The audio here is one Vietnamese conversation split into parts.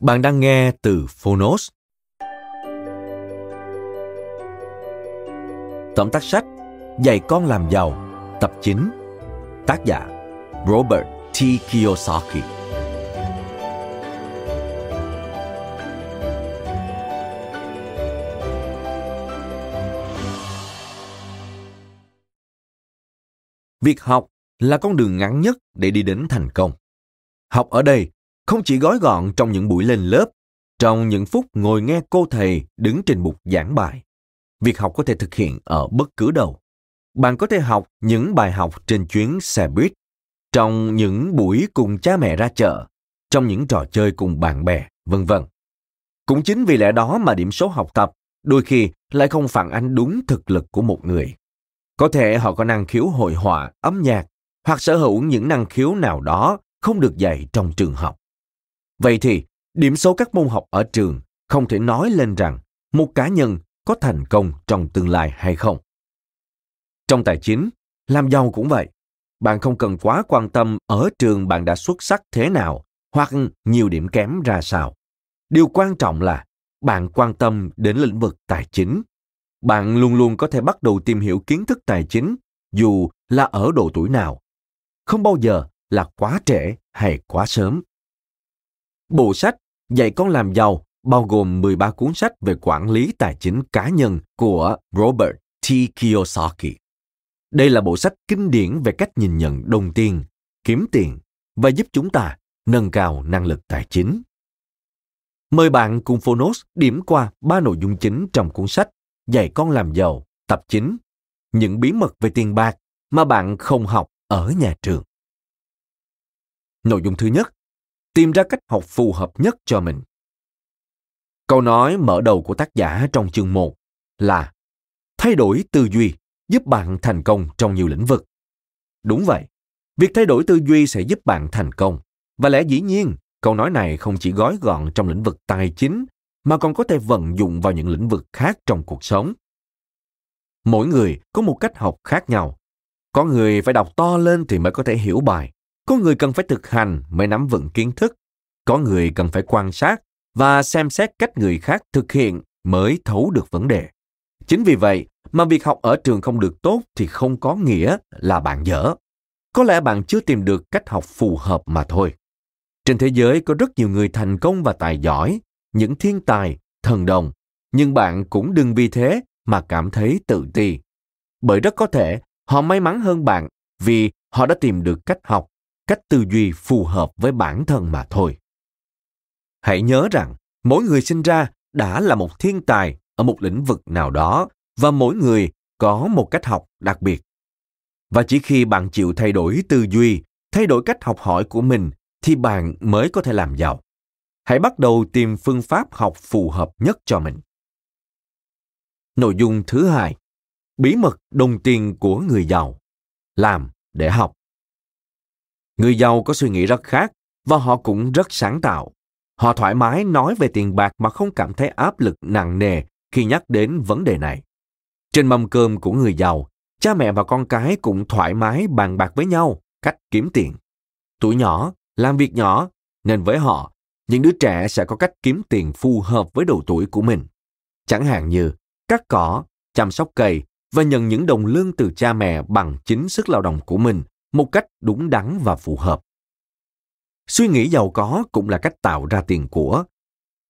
Bạn đang nghe từ Phonos. Tóm tắt sách, Dạy con làm giàu, Tập 9 Tác giả Robert T. Kiyosaki Việc học là con đường ngắn nhất để đi đến thành công. Học ở đây không chỉ gói gọn trong những buổi lên lớp, trong những phút ngồi nghe cô thầy đứng trên bục giảng bài. Việc học có thể thực hiện ở bất cứ đâu. Bạn có thể học những bài học trên chuyến xe buýt, trong những buổi cùng cha mẹ ra chợ, trong những trò chơi cùng bạn bè, vân vân. Cũng chính vì lẽ đó mà điểm số học tập đôi khi lại không phản ánh đúng thực lực của một người. Có thể họ có năng khiếu hội họa, âm nhạc hoặc sở hữu những năng khiếu nào đó không được dạy trong trường học. Vậy thì, điểm số các môn học ở trường không thể nói lên rằng một cá nhân có thành công trong tương lai hay không. Trong tài chính, làm giàu cũng vậy. Bạn không cần quá quan tâm ở trường bạn đã xuất sắc thế nào hoặc nhiều điểm kém ra sao. Điều quan trọng là bạn quan tâm đến lĩnh vực tài chính. Bạn luôn luôn có thể bắt đầu tìm hiểu kiến thức tài chính dù là ở độ tuổi nào. Không bao giờ là quá trễ hay quá sớm. Bộ sách Dạy con làm giàu bao gồm 13 cuốn sách về quản lý tài chính cá nhân của Robert T. Kiyosaki. Đây là bộ sách kinh điển về cách nhìn nhận đồng tiền, kiếm tiền và giúp chúng ta nâng cao năng lực tài chính. Mời bạn cùng Phonos điểm qua ba nội dung chính trong cuốn sách Dạy con làm giàu, tập 9, những bí mật về tiền bạc mà bạn không học ở nhà trường. Nội dung thứ nhất, tìm ra cách học phù hợp nhất cho mình. Câu nói mở đầu của tác giả trong chương 1 là thay đổi tư duy giúp bạn thành công trong nhiều lĩnh vực. Đúng vậy, việc thay đổi tư duy sẽ giúp bạn thành công. Và lẽ dĩ nhiên, câu nói này không chỉ gói gọn trong lĩnh vực tài chính mà còn có thể vận dụng vào những lĩnh vực khác trong cuộc sống. Mỗi người có một cách học khác nhau. Có người phải đọc to lên thì mới có thể hiểu bài. Có người cần phải thực hành mới nắm vững kiến thức. Có người cần phải quan sát và xem xét cách người khác thực hiện mới thấu được vấn đề. Chính vì vậy mà việc học ở trường không được tốt thì không có nghĩa là bạn dở. Có lẽ bạn chưa tìm được cách học phù hợp mà thôi. Trên thế giới có rất nhiều người thành công và tài giỏi, những thiên tài, thần đồng, nhưng bạn cũng đừng vì thế mà cảm thấy tự ti. Bởi rất có thể họ may mắn hơn bạn vì họ đã tìm được cách học cách tư duy phù hợp với bản thân mà thôi. Hãy nhớ rằng, mỗi người sinh ra đã là một thiên tài ở một lĩnh vực nào đó và mỗi người có một cách học đặc biệt. Và chỉ khi bạn chịu thay đổi tư duy, thay đổi cách học hỏi của mình thì bạn mới có thể làm giàu. Hãy bắt đầu tìm phương pháp học phù hợp nhất cho mình. Nội dung thứ hai. Bí mật đồng tiền của người giàu. Làm để học. Người giàu có suy nghĩ rất khác và họ cũng rất sáng tạo. Họ thoải mái nói về tiền bạc mà không cảm thấy áp lực nặng nề khi nhắc đến vấn đề này. Trên mâm cơm của người giàu, cha mẹ và con cái cũng thoải mái bàn bạc với nhau cách kiếm tiền. Tuổi nhỏ, làm việc nhỏ, nên với họ, những đứa trẻ sẽ có cách kiếm tiền phù hợp với độ tuổi của mình. chẳng hạn như cắt cỏ, chăm sóc cây và nhận những đồng lương từ cha mẹ bằng chính sức lao động của mình một cách đúng đắn và phù hợp. Suy nghĩ giàu có cũng là cách tạo ra tiền của.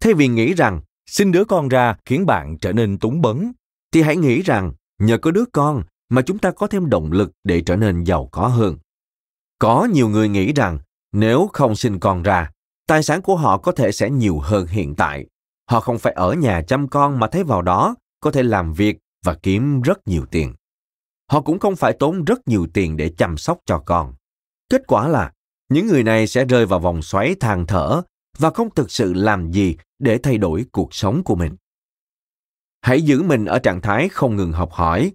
Thay vì nghĩ rằng sinh đứa con ra khiến bạn trở nên túng bấn, thì hãy nghĩ rằng nhờ có đứa con mà chúng ta có thêm động lực để trở nên giàu có hơn. Có nhiều người nghĩ rằng nếu không sinh con ra, tài sản của họ có thể sẽ nhiều hơn hiện tại. Họ không phải ở nhà chăm con mà thấy vào đó có thể làm việc và kiếm rất nhiều tiền. Họ cũng không phải tốn rất nhiều tiền để chăm sóc cho con. Kết quả là những người này sẽ rơi vào vòng xoáy than thở và không thực sự làm gì để thay đổi cuộc sống của mình. Hãy giữ mình ở trạng thái không ngừng học hỏi.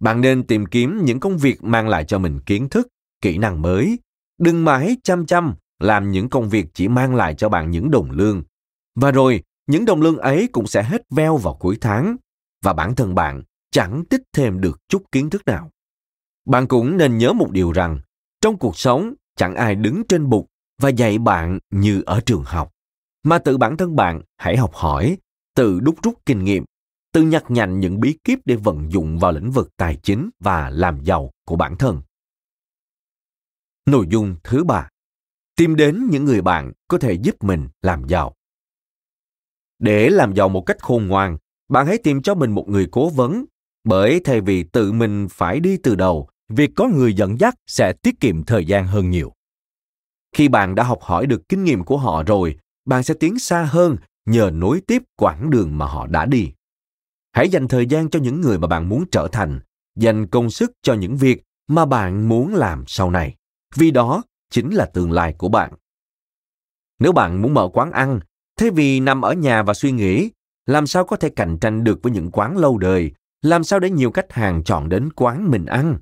Bạn nên tìm kiếm những công việc mang lại cho mình kiến thức, kỹ năng mới. Đừng mãi chăm chăm làm những công việc chỉ mang lại cho bạn những đồng lương. Và rồi, những đồng lương ấy cũng sẽ hết veo vào cuối tháng và bản thân bạn chẳng tích thêm được chút kiến thức nào. Bạn cũng nên nhớ một điều rằng, trong cuộc sống chẳng ai đứng trên bục và dạy bạn như ở trường học, mà tự bản thân bạn hãy học hỏi, tự đúc rút kinh nghiệm, tự nhặt nhạnh những bí kíp để vận dụng vào lĩnh vực tài chính và làm giàu của bản thân. Nội dung thứ ba, tìm đến những người bạn có thể giúp mình làm giàu. Để làm giàu một cách khôn ngoan, bạn hãy tìm cho mình một người cố vấn, bởi thay vì tự mình phải đi từ đầu, việc có người dẫn dắt sẽ tiết kiệm thời gian hơn nhiều. Khi bạn đã học hỏi được kinh nghiệm của họ rồi, bạn sẽ tiến xa hơn nhờ nối tiếp quãng đường mà họ đã đi. Hãy dành thời gian cho những người mà bạn muốn trở thành, dành công sức cho những việc mà bạn muốn làm sau này, vì đó chính là tương lai của bạn. Nếu bạn muốn mở quán ăn, thay vì nằm ở nhà và suy nghĩ, làm sao có thể cạnh tranh được với những quán lâu đời, làm sao để nhiều khách hàng chọn đến quán mình ăn?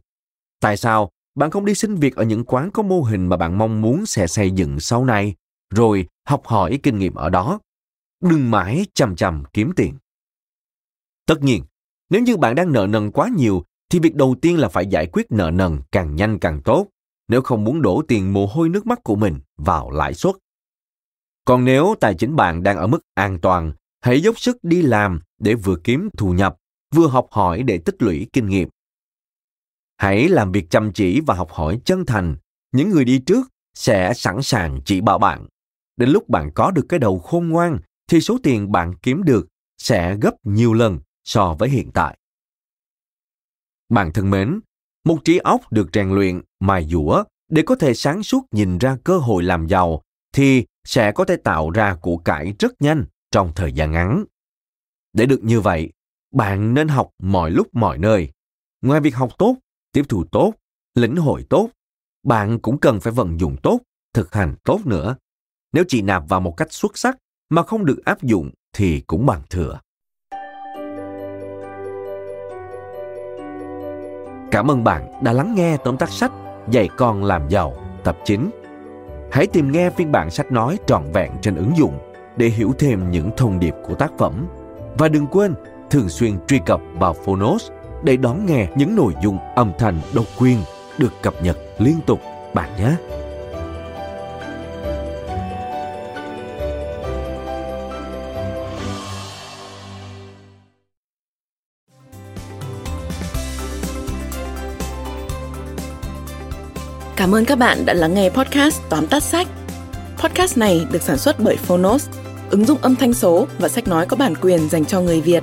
Tại sao bạn không đi xin việc ở những quán có mô hình mà bạn mong muốn sẽ xây dựng sau này, rồi học hỏi kinh nghiệm ở đó? Đừng mãi chầm chầm kiếm tiền. Tất nhiên, nếu như bạn đang nợ nần quá nhiều, thì việc đầu tiên là phải giải quyết nợ nần càng nhanh càng tốt, nếu không muốn đổ tiền mồ hôi nước mắt của mình vào lãi suất. Còn nếu tài chính bạn đang ở mức an toàn, hãy dốc sức đi làm để vừa kiếm thu nhập, vừa học hỏi để tích lũy kinh nghiệm. Hãy làm việc chăm chỉ và học hỏi chân thành. Những người đi trước sẽ sẵn sàng chỉ bảo bạn. Đến lúc bạn có được cái đầu khôn ngoan, thì số tiền bạn kiếm được sẽ gấp nhiều lần so với hiện tại. Bạn thân mến, một trí óc được rèn luyện, mài dũa để có thể sáng suốt nhìn ra cơ hội làm giàu thì sẽ có thể tạo ra của cải rất nhanh trong thời gian ngắn. Để được như vậy, bạn nên học mọi lúc mọi nơi. Ngoài việc học tốt, tiếp thu tốt, lĩnh hội tốt, bạn cũng cần phải vận dụng tốt, thực hành tốt nữa. Nếu chỉ nạp vào một cách xuất sắc mà không được áp dụng thì cũng bằng thừa. Cảm ơn bạn đã lắng nghe tóm tắt sách Dạy con làm giàu tập 9. Hãy tìm nghe phiên bản sách nói trọn vẹn trên ứng dụng để hiểu thêm những thông điệp của tác phẩm. Và đừng quên thường xuyên truy cập vào Phonos để đón nghe những nội dung âm thanh độc quyền được cập nhật liên tục bạn nhé. Cảm ơn các bạn đã lắng nghe podcast Tóm tắt sách. Podcast này được sản xuất bởi Phonos, ứng dụng âm thanh số và sách nói có bản quyền dành cho người Việt.